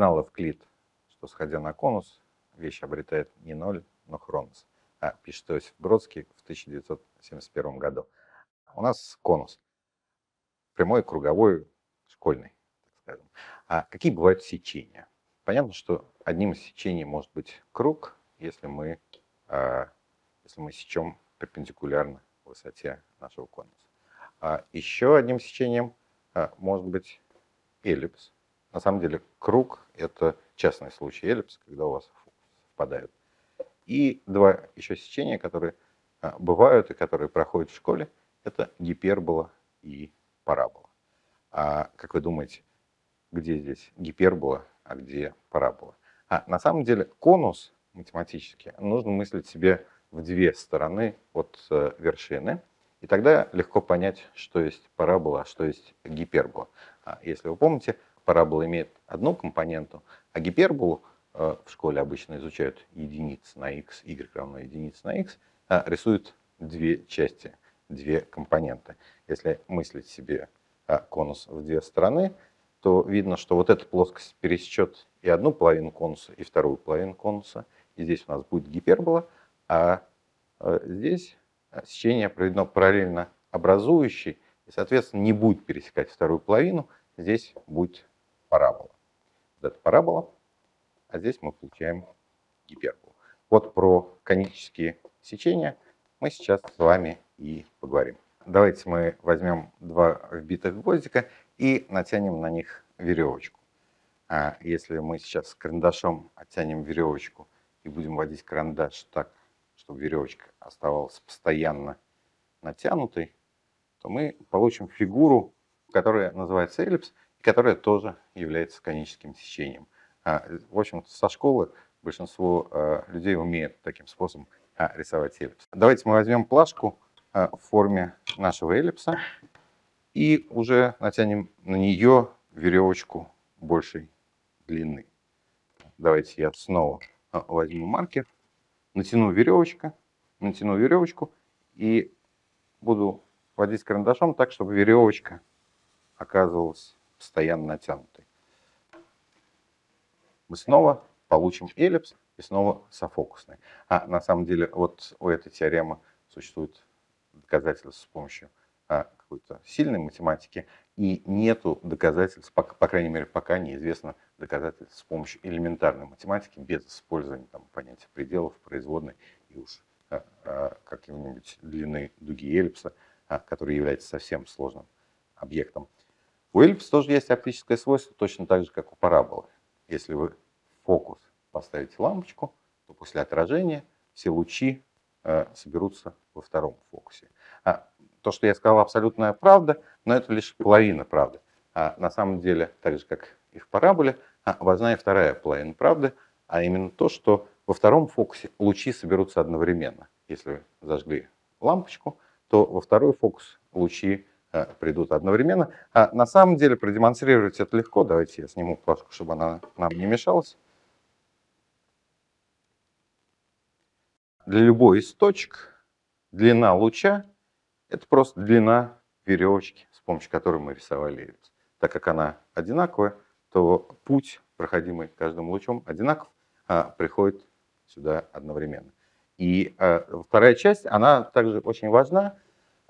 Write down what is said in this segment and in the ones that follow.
знал Эвклид, что, сходя на конус, вещь обретает не ноль, но хронос. А, пишет Иосиф Бродский в 1971 году. У нас конус. Прямой, круговой, школьный, так скажем. А какие бывают сечения? Понятно, что одним из сечений может быть круг, если мы, а, если мы сечем перпендикулярно высоте нашего конуса. А еще одним сечением а, может быть эллипс. На самом деле круг – это частный случай эллипс, когда у вас совпадают. И два еще сечения, которые а, бывают и которые проходят в школе, это гипербола и парабола. А как вы думаете, где здесь гипербола, а где парабола? А на самом деле конус математически нужно мыслить себе в две стороны от э, вершины, и тогда легко понять, что есть парабола, а что есть гипербола. А если вы помните, парабола имеет одну компоненту, а гиперболу э, в школе обычно изучают единицы на x, y равно единице на x, а рисуют две части, две компоненты. Если мыслить себе а, конус в две стороны, то видно, что вот эта плоскость пересечет и одну половину конуса, и вторую половину конуса. И здесь у нас будет гипербола, а э, здесь сечение проведено параллельно образующей, и, соответственно, не будет пересекать вторую половину, здесь будет парабола. Вот это парабола, а здесь мы получаем гиперболу. Вот про конические сечения мы сейчас с вами и поговорим. Давайте мы возьмем два вбитых гвоздика и натянем на них веревочку. А если мы сейчас карандашом оттянем веревочку и будем водить карандаш так, чтобы веревочка оставалась постоянно натянутой, то мы получим фигуру, которая называется эллипс, которая тоже является коническим сечением. А, в общем-то, со школы большинство а, людей умеет таким способом а, рисовать эллипс. Давайте мы возьмем плашку в форме нашего эллипса и уже натянем на нее веревочку большей длины. Давайте я снова возьму маркер натяну веревочку, натяну веревочку и буду водить карандашом так, чтобы веревочка оказывалась постоянно натянутой. Мы снова получим эллипс и снова софокусный. А на самом деле вот у этой теоремы существует доказательство с помощью а, какой-то сильной математики, и нету доказательств, по, по крайней мере, пока неизвестно доказательств с помощью элементарной математики, без использования там, понятия пределов, производной и уж а, а, какой-нибудь длины дуги эллипса, а, который является совсем сложным объектом. У эллипса тоже есть оптическое свойство, точно так же, как у параболы. Если вы фокус поставите лампочку, то после отражения все лучи э, соберутся во втором фокусе. А то, что я сказал, абсолютная правда, но это лишь половина правды. А на самом деле, так же как и в параболе, а важна и вторая половина правды, а именно то, что во втором фокусе лучи соберутся одновременно. Если вы зажгли лампочку, то во второй фокус лучи придут одновременно. А на самом деле продемонстрировать это легко. Давайте я сниму плашку, чтобы она нам не мешалась. Для любой из точек длина луча это просто длина веревочки, с помощью которой мы рисовали эллипс. Так как она одинаковая, то путь, проходимый каждым лучом, одинаков, а, приходит сюда одновременно. И а, вторая часть, она также очень важна,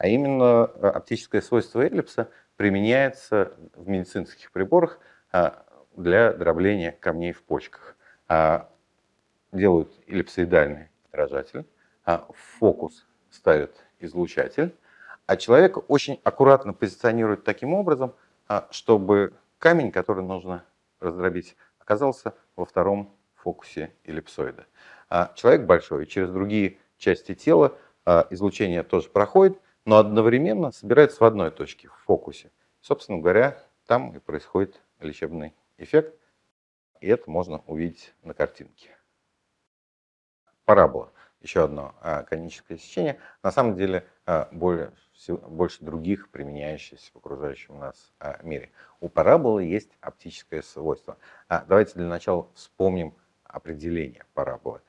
а именно а, оптическое свойство эллипса применяется в медицинских приборах а, для дробления камней в почках. А, делают эллипсоидальный дрожатель, а в фокус ставят излучатель, а человек очень аккуратно позиционирует таким образом, чтобы камень, который нужно раздробить, оказался во втором фокусе эллипсоида. Человек большой, через другие части тела излучение тоже проходит, но одновременно собирается в одной точке, в фокусе. Собственно говоря, там и происходит лечебный эффект, и это можно увидеть на картинке. Парабола еще одно а, коническое сечение, на самом деле а, более, больше других, применяющихся в окружающем нас а, мире. У параболы есть оптическое свойство. Давайте для начала вспомним определение параболы.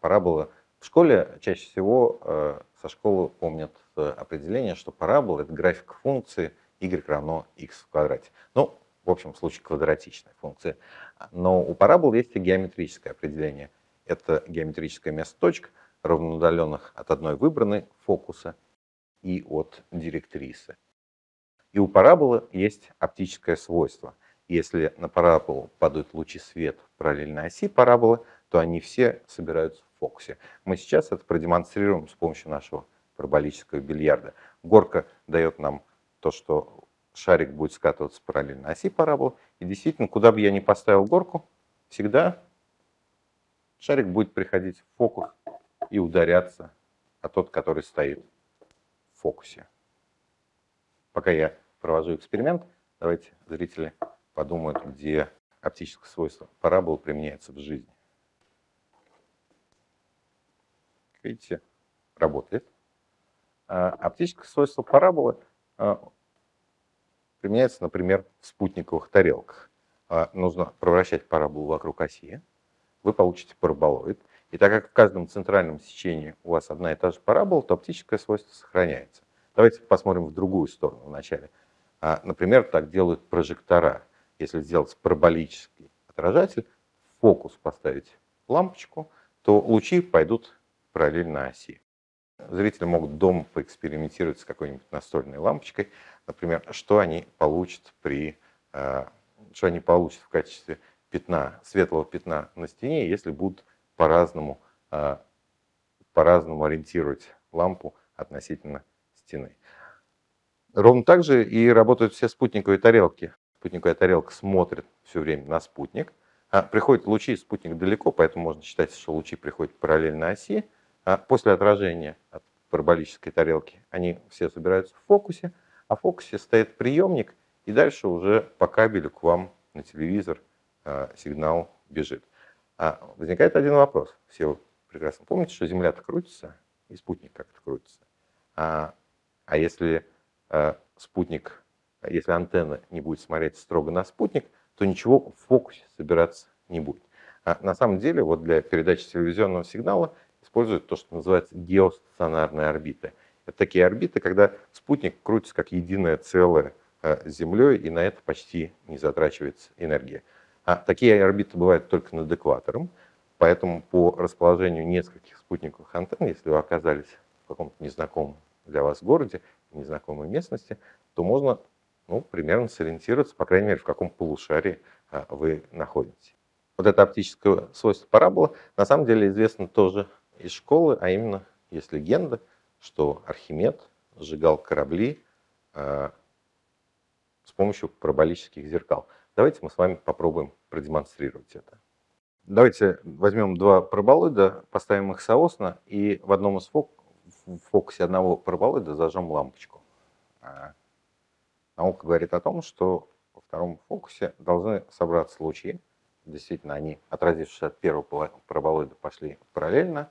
Парабола в школе чаще всего со школы помнят э, определение, что парабола – это график функции y равно x в квадрате. Ну, в общем случае квадратичная функция. Но у парабол есть и геометрическое определение. Это геометрическое место точек, равноудаленных от одной выбранной фокуса и от директрисы. И у параболы есть оптическое свойство. Если на параболу падают лучи света в параллельной оси параболы, то они все собираются фокусе. Мы сейчас это продемонстрируем с помощью нашего параболического бильярда. Горка дает нам то, что шарик будет скатываться параллельно оси параболы. И действительно, куда бы я ни поставил горку, всегда шарик будет приходить в фокус и ударяться о тот, который стоит в фокусе. Пока я провожу эксперимент, давайте зрители подумают, где оптическое свойство параболы применяется в жизни. Видите, работает. А оптическое свойство параболы а, применяется, например, в спутниковых тарелках. А, нужно провращать параболу вокруг оси, вы получите параболоид. И так как в каждом центральном сечении у вас одна и та же парабола, то оптическое свойство сохраняется. Давайте посмотрим в другую сторону вначале. Например, так делают прожектора. Если сделать параболический отражатель, фокус поставить лампочку, то лучи пойдут параллельно оси. Зрители могут дома поэкспериментировать с какой-нибудь настольной лампочкой, например, что они получат при, а, что они получат в качестве пятна, светлого пятна на стене, если будут по-разному а, по-разному ориентировать лампу относительно стены. Ровно так же и работают все спутниковые тарелки. Спутниковая тарелка смотрит все время на спутник. А приходят лучи, спутник далеко, поэтому можно считать, что лучи приходят параллельно оси. А после отражения от параболической тарелки они все собираются в фокусе, а в фокусе стоит приемник, и дальше уже по кабелю к вам на телевизор а, сигнал бежит. А возникает один вопрос. Все прекрасно помните, что Земля-то крутится, и спутник как-то крутится. А, а если а, спутник, если антенна не будет смотреть строго на спутник, то ничего в фокусе собираться не будет. А на самом деле, вот для передачи телевизионного сигнала используют то, что называется геостационарные орбиты. Это такие орбиты, когда спутник крутится как единое целое с Землей, и на это почти не затрачивается энергия. А такие орбиты бывают только над экватором, поэтому по расположению нескольких спутниковых антенн, если вы оказались в каком-то незнакомом для вас городе, незнакомой местности, то можно ну, примерно сориентироваться, по крайней мере, в каком полушарии а, вы находитесь. Вот это оптическое свойство парабола на самом деле известно тоже из школы, а именно есть легенда, что Архимед сжигал корабли а, с помощью параболических зеркал. Давайте мы с вами попробуем продемонстрировать это. Давайте возьмем два параболоида, поставим их соосно и в одном из фок в фокусе одного параболоида зажжем лампочку. А, наука говорит о том, что во втором фокусе должны собраться лучи. Действительно, они, отразившись от первого параболоида, пошли параллельно,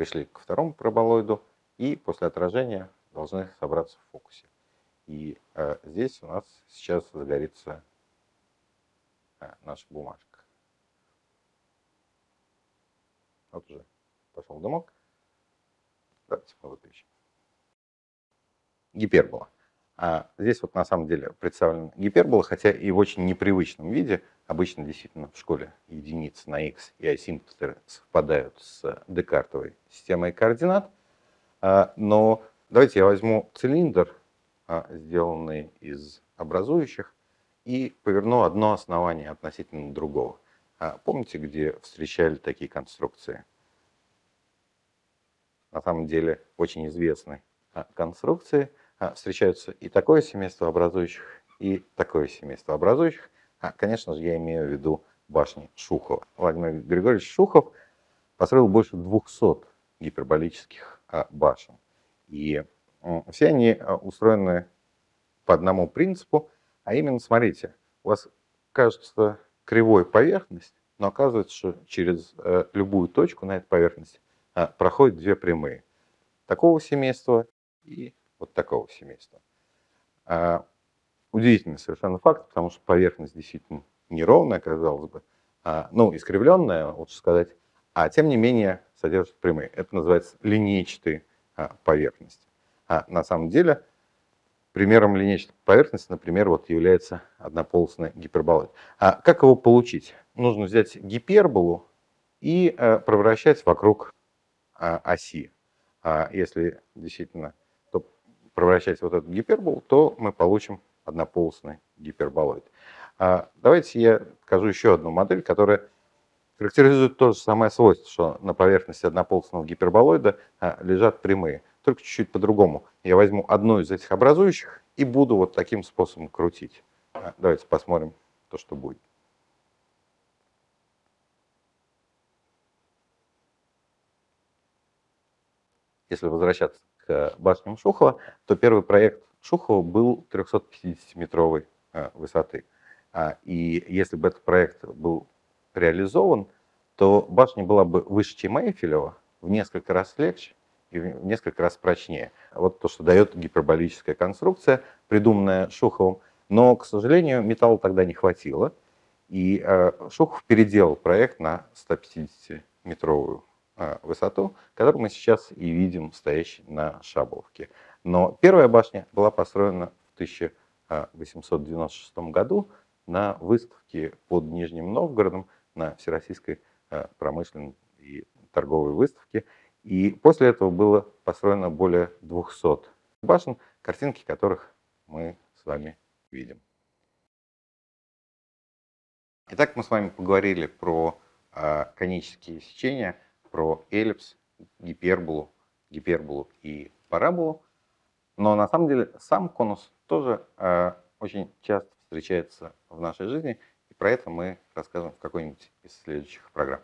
пришли к второму параболоиду и после отражения должны собраться в фокусе. И э, здесь у нас сейчас загорится а, наша бумажка. Вот уже пошел дымок. Давайте мы. Гипербола. А здесь вот на самом деле представлена гипербола, хотя и в очень непривычном виде. Обычно действительно в школе единицы на x и асимптоты совпадают с декартовой системой координат. А, но давайте я возьму цилиндр, а, сделанный из образующих, и поверну одно основание относительно другого. А помните, где встречали такие конструкции? На самом деле очень известные конструкции. Встречаются и такое семейство образующих, и такое семейство образующих. А, конечно же, я имею в виду башни Шухова. Владимир Григорьевич Шухов построил больше 200 гиперболических башен. И все они устроены по одному принципу – а именно, смотрите, у вас кажется кривой поверхность, но оказывается, что через э, любую точку на этой поверхности э, проходят две прямые. Такого семейства и вот такого семейства. А, удивительный совершенно факт, потому что поверхность действительно неровная, казалось бы, а, ну, искривленная, лучше сказать, а тем не менее содержит прямые. Это называется линейчатые а, поверхности. А на самом деле Примером линейной поверхности, например, вот является однополосный гиперболоид. А как его получить? Нужно взять гиперболу и э, превращать вокруг э, оси. А если действительно то превращать вот эту гиперболу, то мы получим однополосный гиперболоид. А давайте я покажу еще одну модель, которая характеризует то же самое свойство, что на поверхности однополосного гиперболоида а, лежат прямые только чуть-чуть по-другому. Я возьму одну из этих образующих и буду вот таким способом крутить. А, давайте посмотрим то, что будет. Если возвращаться к башням Шухова, то первый проект Шухова был 350-метровой а, высоты. А, и если бы этот проект был реализован, то башня была бы выше, чем Эйфелева, в несколько раз легче, и в несколько раз прочнее. Вот то, что дает гиперболическая конструкция, придуманная Шуховым. Но, к сожалению, металла тогда не хватило. И э, Шухов переделал проект на 150-метровую э, высоту, которую мы сейчас и видим стоящей на Шаболовке. Но первая башня была построена в 1896 году на выставке под Нижним Новгородом на Всероссийской э, промышленной и торговой выставке. И после этого было построено более 200 башен, картинки которых мы с вами видим. Итак, мы с вами поговорили про э, конические сечения, про эллипс, гиперболу, гиперболу и параболу. Но на самом деле сам конус тоже э, очень часто встречается в нашей жизни, и про это мы расскажем в какой-нибудь из следующих программ.